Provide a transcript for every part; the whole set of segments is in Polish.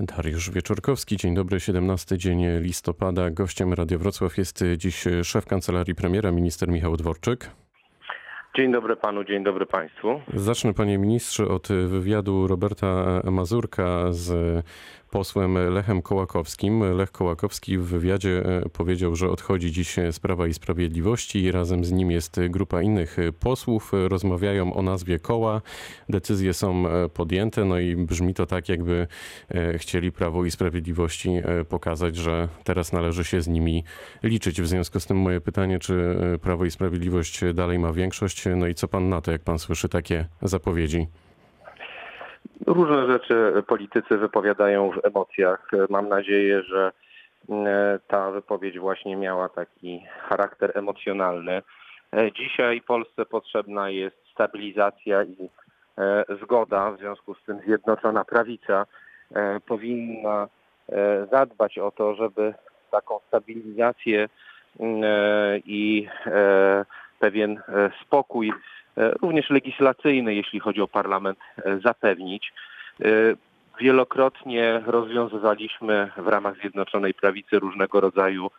Dariusz Wieczorkowski, dzień dobry, 17 dzień listopada. Gościem Radia Wrocław jest dziś szef kancelarii premiera, minister Michał Dworczyk. Dzień dobry panu, dzień dobry państwu. Zacznę panie ministrze od wywiadu Roberta Mazurka z posłem Lechem Kołakowskim. Lech Kołakowski w wywiadzie e, powiedział, że odchodzi dziś z Prawa i Sprawiedliwości razem z nim jest grupa innych posłów. Rozmawiają o nazwie koła. Decyzje są e, podjęte, no i brzmi to tak, jakby e, chcieli Prawo i Sprawiedliwości pokazać, że teraz należy się z nimi liczyć. W związku z tym moje pytanie, czy Prawo i Sprawiedliwość dalej ma większość? No i co pan na to, jak pan słyszy takie zapowiedzi? Różne rzeczy politycy wypowiadają w emocjach. Mam nadzieję, że e, ta wypowiedź właśnie miała taki charakter emocjonalny. E, dzisiaj Polsce potrzebna jest stabilizacja i e, zgoda, w związku z tym Zjednoczona Prawica powinna zadbać o to, żeby taką stabilizację i pewien spokój E, również legislacyjny, jeśli chodzi o parlament, e, zapewnić. E, wielokrotnie rozwiązywaliśmy w ramach Zjednoczonej Prawicy różnego rodzaju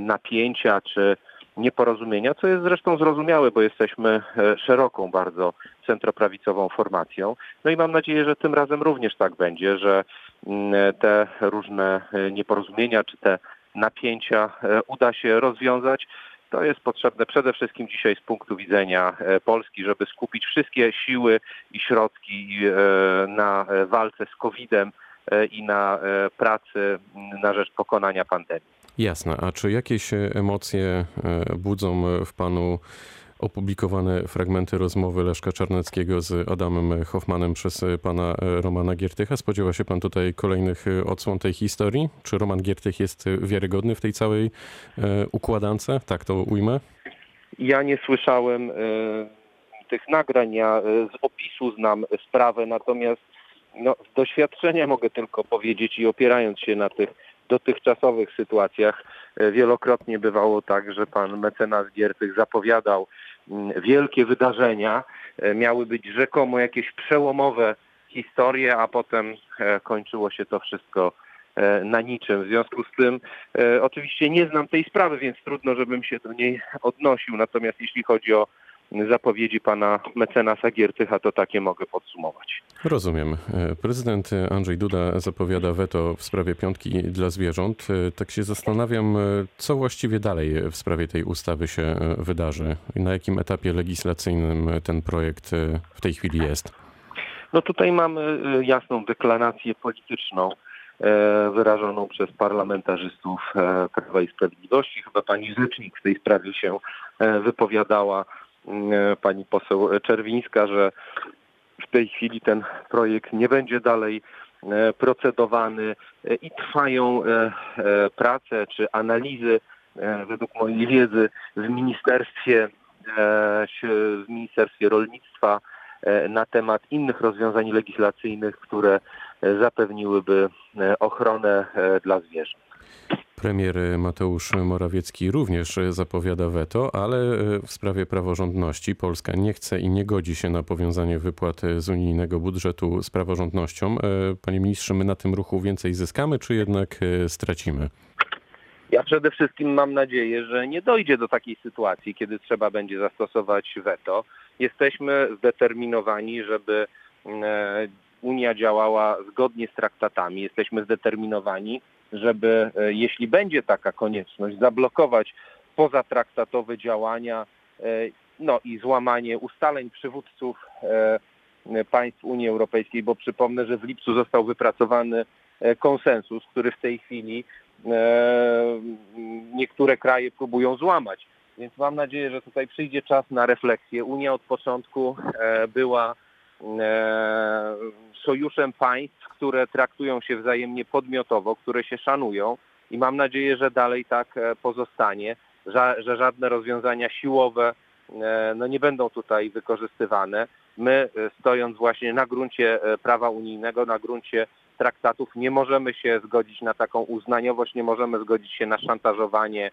napięcia czy nieporozumienia, co jest zresztą zrozumiałe, bo jesteśmy szeroką bardzo centroprawicową formacją. No i mam nadzieję, że tym razem również tak będzie, że mm, te różne nieporozumienia czy te napięcia uda się rozwiązać. To jest potrzebne przede wszystkim dzisiaj z punktu widzenia e, Polski, żeby skupić wszystkie siły i środki e, na walce z COVID-em e, i na pracy na rzecz pokonania pandemii. Jasne. A czy jakieś emocje budzą w panu opublikowane fragmenty rozmowy Leszka Czarneckiego z Adamem Hoffmanem przez pana Romana Giertycha. Spodziewa się pan tutaj kolejnych odsłon tej historii? Czy Roman Giertych jest wiarygodny w tej całej e, układance? Tak to ujmę? Ja nie słyszałem e, tych nagrań, ja e, z opisu znam sprawę, natomiast no, z doświadczenia mogę tylko powiedzieć i opierając się na tych dotychczasowych sytuacjach, wielokrotnie bywało tak, że pan mecenas Giertych zapowiadał wielkie wydarzenia, e, miały być rzekomo jakieś przełomowe historie, a potem e, kończyło się to wszystko e, na niczym. W związku z tym oczywiście nie znam tej sprawy, więc trudno, żebym się do niej odnosił. Natomiast jeśli chodzi o zapowiedzi pana mecenasa Giertycha, to takie mogę podsumować. Rozumiem. Prezydent Andrzej Duda zapowiada weto w sprawie piątki dla zwierząt. Tak się zastanawiam, co właściwie dalej w sprawie tej ustawy się wydarzy i na jakim etapie legislacyjnym ten projekt w tej chwili jest. No tutaj mamy jasną deklarację polityczną e, wyrażoną przez parlamentarzystów e, Prawa i Sprawiedliwości. Chyba pani rzecznik w tej sprawie się e, wypowiadała E, pani poseł Czerwińska, że w tej chwili ten projekt nie będzie dalej e, procedowany e, i trwają prace czy analizy według mojej wiedzy w ministerstwie, w ministerstwie rolnictwa na temat innych rozwiązań legislacyjnych, które zapewniłyby ochronę dla zwierząt. Premier Mateusz Morawiecki również zapowiada weto, ale w sprawie praworządności Polska nie chce i nie godzi się na powiązanie wypłat z unijnego budżetu z praworządnością. Panie ministrze, my na tym ruchu więcej zyskamy, czy jednak stracimy? Ja przede wszystkim mam nadzieję, że nie dojdzie do takiej sytuacji, kiedy trzeba będzie zastosować weto. Jesteśmy zdeterminowani, żeby e, Unia działała zgodnie z traktatami. Jesteśmy zdeterminowani, żeby e, jeśli będzie taka konieczność, zablokować pozatraktatowe działania e, no i złamanie ustaleń przywódców e, państw Unii Europejskiej, bo przypomnę, że w lipcu został wypracowany konsensus, który w tej chwili niektóre kraje próbują złamać. Więc mam nadzieję, że tutaj przyjdzie czas na refleksję. Unia od początku była sojuszem państw, które traktują się wzajemnie podmiotowo, które się szanują i mam nadzieję, że dalej tak e, pozostanie, że, żadne rozwiązania siłowe e, no nie będą tutaj wykorzystywane. My e, stojąc właśnie na gruncie prawa unijnego, na gruncie traktatów nie możemy się zgodzić na taką uznaniowość, nie możemy zgodzić się na szantażowanie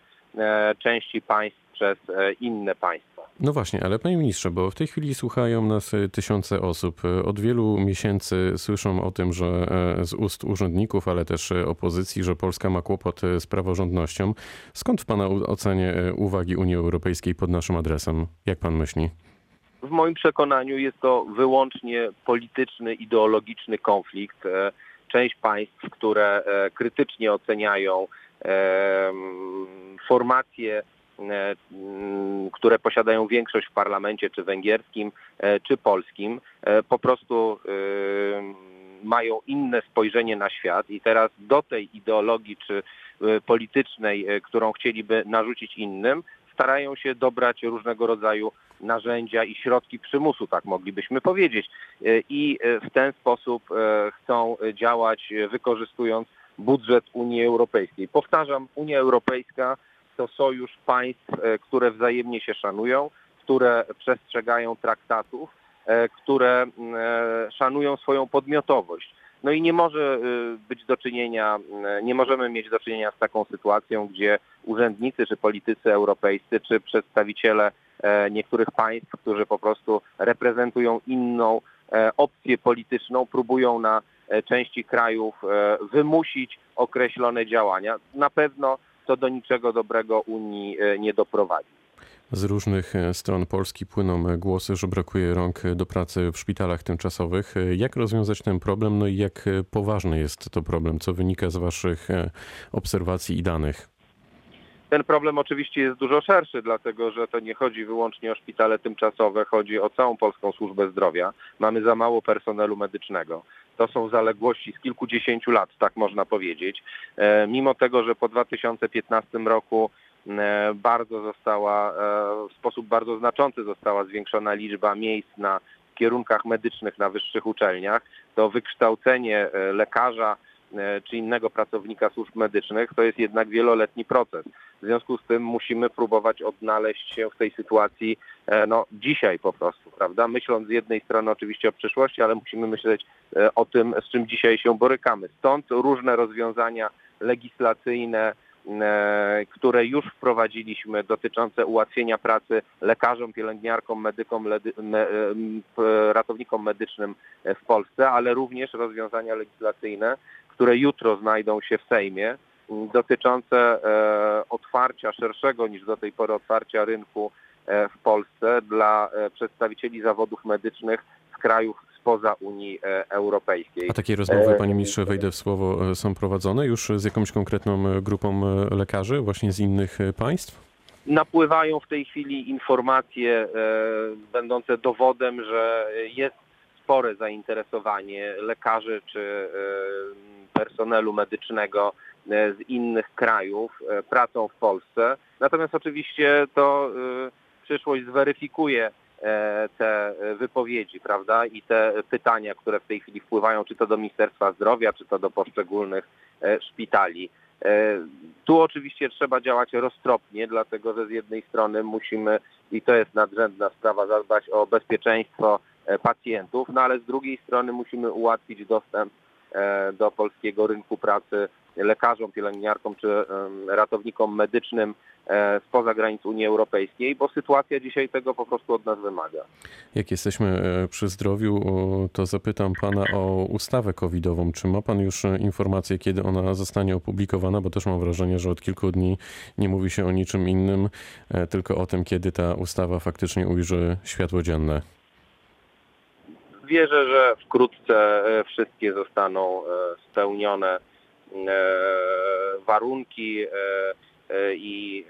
części państw przez inne państwa. No właśnie, ale panie ministrze, bo w tej chwili słuchają nas e, tysiące osób. E, Od wielu miesięcy słyszą o tym, że e, z ust urzędników, ale też opozycji, że Polska ma kłopot z praworządnością. Skąd w pana ocenie uwagi Unii Europejskiej pod naszym adresem? Jak pan myśli? W moim przekonaniu jest to wyłącznie polityczny, ideologiczny konflikt. Część państw, które krytycznie oceniają e, e, mm, które posiadają większość w parlamencie, czy węgierskim, e, czy polskim, e, po prostu mają inne spojrzenie na świat i teraz do tej ideologii, czy politycznej, którą chcieliby narzucić innym, starają się dobrać różnego rodzaju narzędzia i środki przymusu, tak moglibyśmy powiedzieć. I w ten sposób chcą działać, wykorzystując budżet Unii Europejskiej. Powtarzam, Unia Europejska to sojusz państw, e, które wzajemnie się szanują, które przestrzegają traktatów, e, które e, szanują swoją podmiotowość. No i nie może być do czynienia, nie możemy mieć do czynienia z taką sytuacją, gdzie urzędnicy, czy politycy europejscy, czy przedstawiciele niektórych państw, którzy po prostu reprezentują inną opcję polityczną, próbują na części krajów wymusić określone działania. Na pewno to do niczego dobrego Unii e, nie doprowadzi. Z różnych e, stron Polski płyną e, głosy, że brakuje rąk do pracy w szpitalach tymczasowych. Jak rozwiązać ten problem? No i jak poważny jest to problem? Co wynika z waszych obserwacji i danych? Ten problem oczywiście jest dużo szerszy, dlatego że to nie chodzi wyłącznie o szpitale tymczasowe, chodzi o całą polską służbę zdrowia. Mamy za mało personelu medycznego. To są zaległości z kilkudziesięciu lat, tak można powiedzieć. E, Mimo tego, że po 2015 roku e, bardzo została, e, w sposób bardzo znaczący została zwiększona liczba miejsc na kierunkach medycznych na wyższych uczelniach, to wykształcenie lekarza czy innego pracownika służb medycznych to jest jednak wieloletni proces. W związku z tym musimy próbować odnaleźć się w tej sytuacji e, no, dzisiaj po prostu, prawda? Myśląc z jednej strony oczywiście o przyszłości, ale musimy myśleć e, o tym, z czym dzisiaj się borykamy. Stąd różne rozwiązania legislacyjne, e, które już wprowadziliśmy dotyczące ułatwienia pracy lekarzom, pielęgniarkom, medykom, ledy, me, e, ratownikom medycznym e, w Polsce, ale również rozwiązania legislacyjne, które jutro znajdą się w Sejmie, dotyczące e, otwarcia szerszego niż do tej pory otwarcia rynku e, w Polsce dla e, przedstawicieli zawodów medycznych z krajów spoza Unii Europejskiej. A takie rozmowy, panie ministrze, wejdę w słowo, są prowadzone już z jakąś konkretną grupą lekarzy, właśnie z innych państw? Napływają w tej chwili informacje będące dowodem, że jest spore zainteresowanie lekarzy czy personelu medycznego e, z innych krajów e, pracą w Polsce. Natomiast oczywiście to e, przyszłość zweryfikuje te wypowiedzi, prawda, i te pytania, które w tej chwili wpływają, czy to do Ministerstwa Zdrowia, czy to do poszczególnych szpitali. Tu oczywiście trzeba działać roztropnie, dlatego że z jednej strony musimy, i to jest nadrzędna sprawa, zadbać o bezpieczeństwo pacjentów, no ale z drugiej strony musimy ułatwić dostęp do polskiego rynku pracy lekarzom, pielęgniarkom czy ratownikom medycznym e, spoza granic Unii Europejskiej, bo sytuacja dzisiaj tego po prostu od nas wymaga. Jak jesteśmy e, przy zdrowiu, to zapytam pana o ustawę covidową. Czy ma pan już e, informację, kiedy ona zostanie opublikowana? Bo też mam wrażenie, że od kilku dni nie mówi się o niczym innym, e, tylko o tym, kiedy ta ustawa faktycznie ujrzy światło dzienne. Wierzę, że wkrótce e, wszystkie zostaną e, spełnione e, warunki i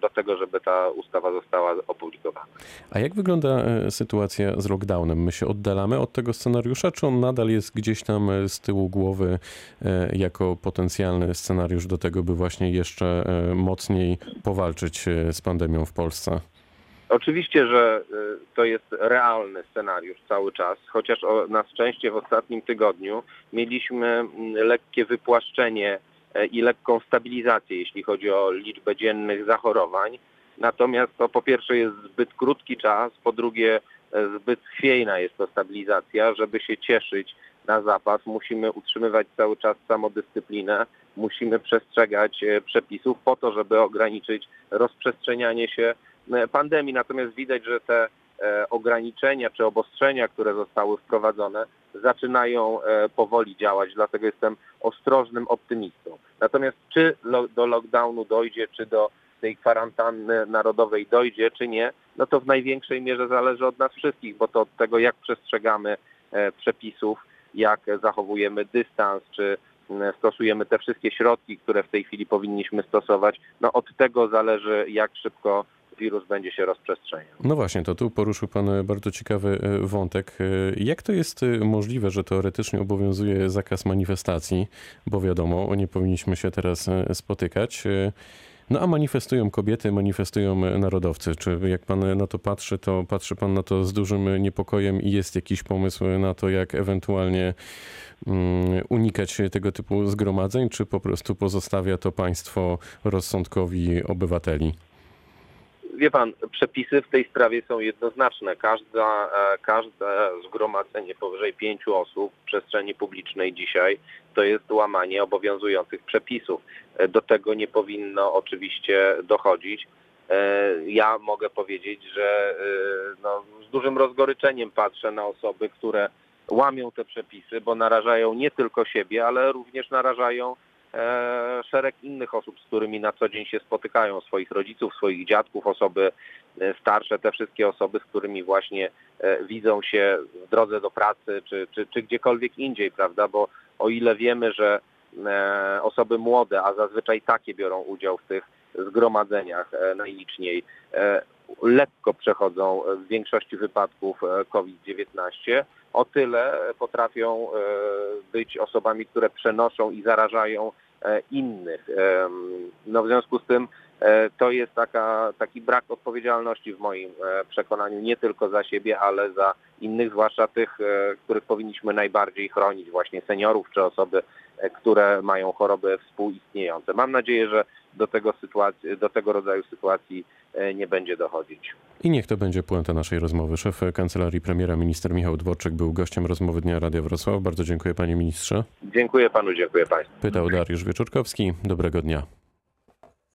do tego, żeby ta ustawa została opublikowana. A jak wygląda sytuacja z lockdownem? My się oddalamy od tego scenariusza, czy on nadal jest gdzieś tam z tyłu głowy jako potencjalny scenariusz do tego, by właśnie jeszcze mocniej powalczyć z pandemią w Polsce? Oczywiście, że y, to jest realny scenariusz cały czas, chociaż na szczęście w ostatnim tygodniu mieliśmy mm, lekkie wypłaszczenie e, i lekką stabilizację, jeśli chodzi o liczbę dziennych zachorowań. Natomiast to po pierwsze jest zbyt krótki czas, po drugie e, zbyt chwiejna jest to stabilizacja, żeby się cieszyć na zapas. Musimy utrzymywać cały czas samodyscyplinę, musimy przestrzegać e, przepisów po to, żeby ograniczyć rozprzestrzenianie się pandemii. Natomiast widać, że te e, ograniczenia czy obostrzenia, które zostały wprowadzone, zaczynają e, powoli działać, dlatego jestem ostrożnym optymistą. Natomiast czy do lockdownu dojdzie, czy do tej kwarantanny narodowej dojdzie, czy nie, no to w największej mierze zależy od nas wszystkich, bo to od tego, jak przestrzegamy e, przepisów, jak zachowujemy dystans, czy stosujemy te wszystkie środki, które w tej chwili powinniśmy stosować, no od tego zależy, jak szybko wirus będzie się rozprzestrzeniał. No właśnie, to tu poruszył Pan e, bardzo ciekawy e, wątek. E, Jak to jest możliwe, że teoretycznie obowiązuje zakaz manifestacji, bo wiadomo, nie powinniśmy się teraz spotykać. No a manifestują kobiety, manifestują narodowcy. Czy jak Pan na to patrzy, to patrzy Pan na to z dużym niepokojem i jest jakiś pomysł na to, jak ewentualnie mm, unikać tego typu zgromadzeń, czy po prostu pozostawia to państwo rozsądkowi obywateli? Wie pan, przepisy w tej sprawie są jednoznaczne. Każda, e, każde zgromadzenie powyżej pięciu osób w przestrzeni publicznej dzisiaj to jest łamanie obowiązujących przepisów. E, Do tego nie powinno oczywiście dochodzić. E, Ja mogę powiedzieć, że no, z dużym rozgoryczeniem patrzę na osoby, które łamią te przepisy, bo narażają nie tylko siebie, ale również narażają szereg innych osób, z którymi na co dzień się spotykają, swoich rodziców, swoich dziadków, osoby e, starsze, te wszystkie osoby, z którymi właśnie e, widzą się w drodze do pracy, czy, czy, czy gdziekolwiek indziej, prawda? Bo o ile wiemy, że e, osoby młode, a zazwyczaj takie biorą udział w tych zgromadzeniach e, najliczniej, e, lekko przechodzą w większości wypadków e, COVID-19, o tyle potrafią e, być osobami, które przenoszą i zarażają e, innych. Em, No w związku z tym e, to jest taka, taki brak odpowiedzialności w moim e, przekonaniu nie tylko za siebie, ale za innych, zwłaszcza tych, e, których powinniśmy najbardziej chronić, właśnie seniorów czy osoby, e, które mają choroby współistniejące. Mam nadzieję, że do tego, sytuacji, do tego rodzaju sytuacji e, nie będzie dochodzić. I niech to będzie puenta naszej rozmowy. Szef Kancelarii Premiera, minister Michał Dworczyk, był gościem rozmowy Dnia Radia Wrocław. Bardzo dziękuję panie ministrze. Dziękuję panu, dziękuję państwu. Pytał Dariusz Wieczorkowski. Dobrego dnia.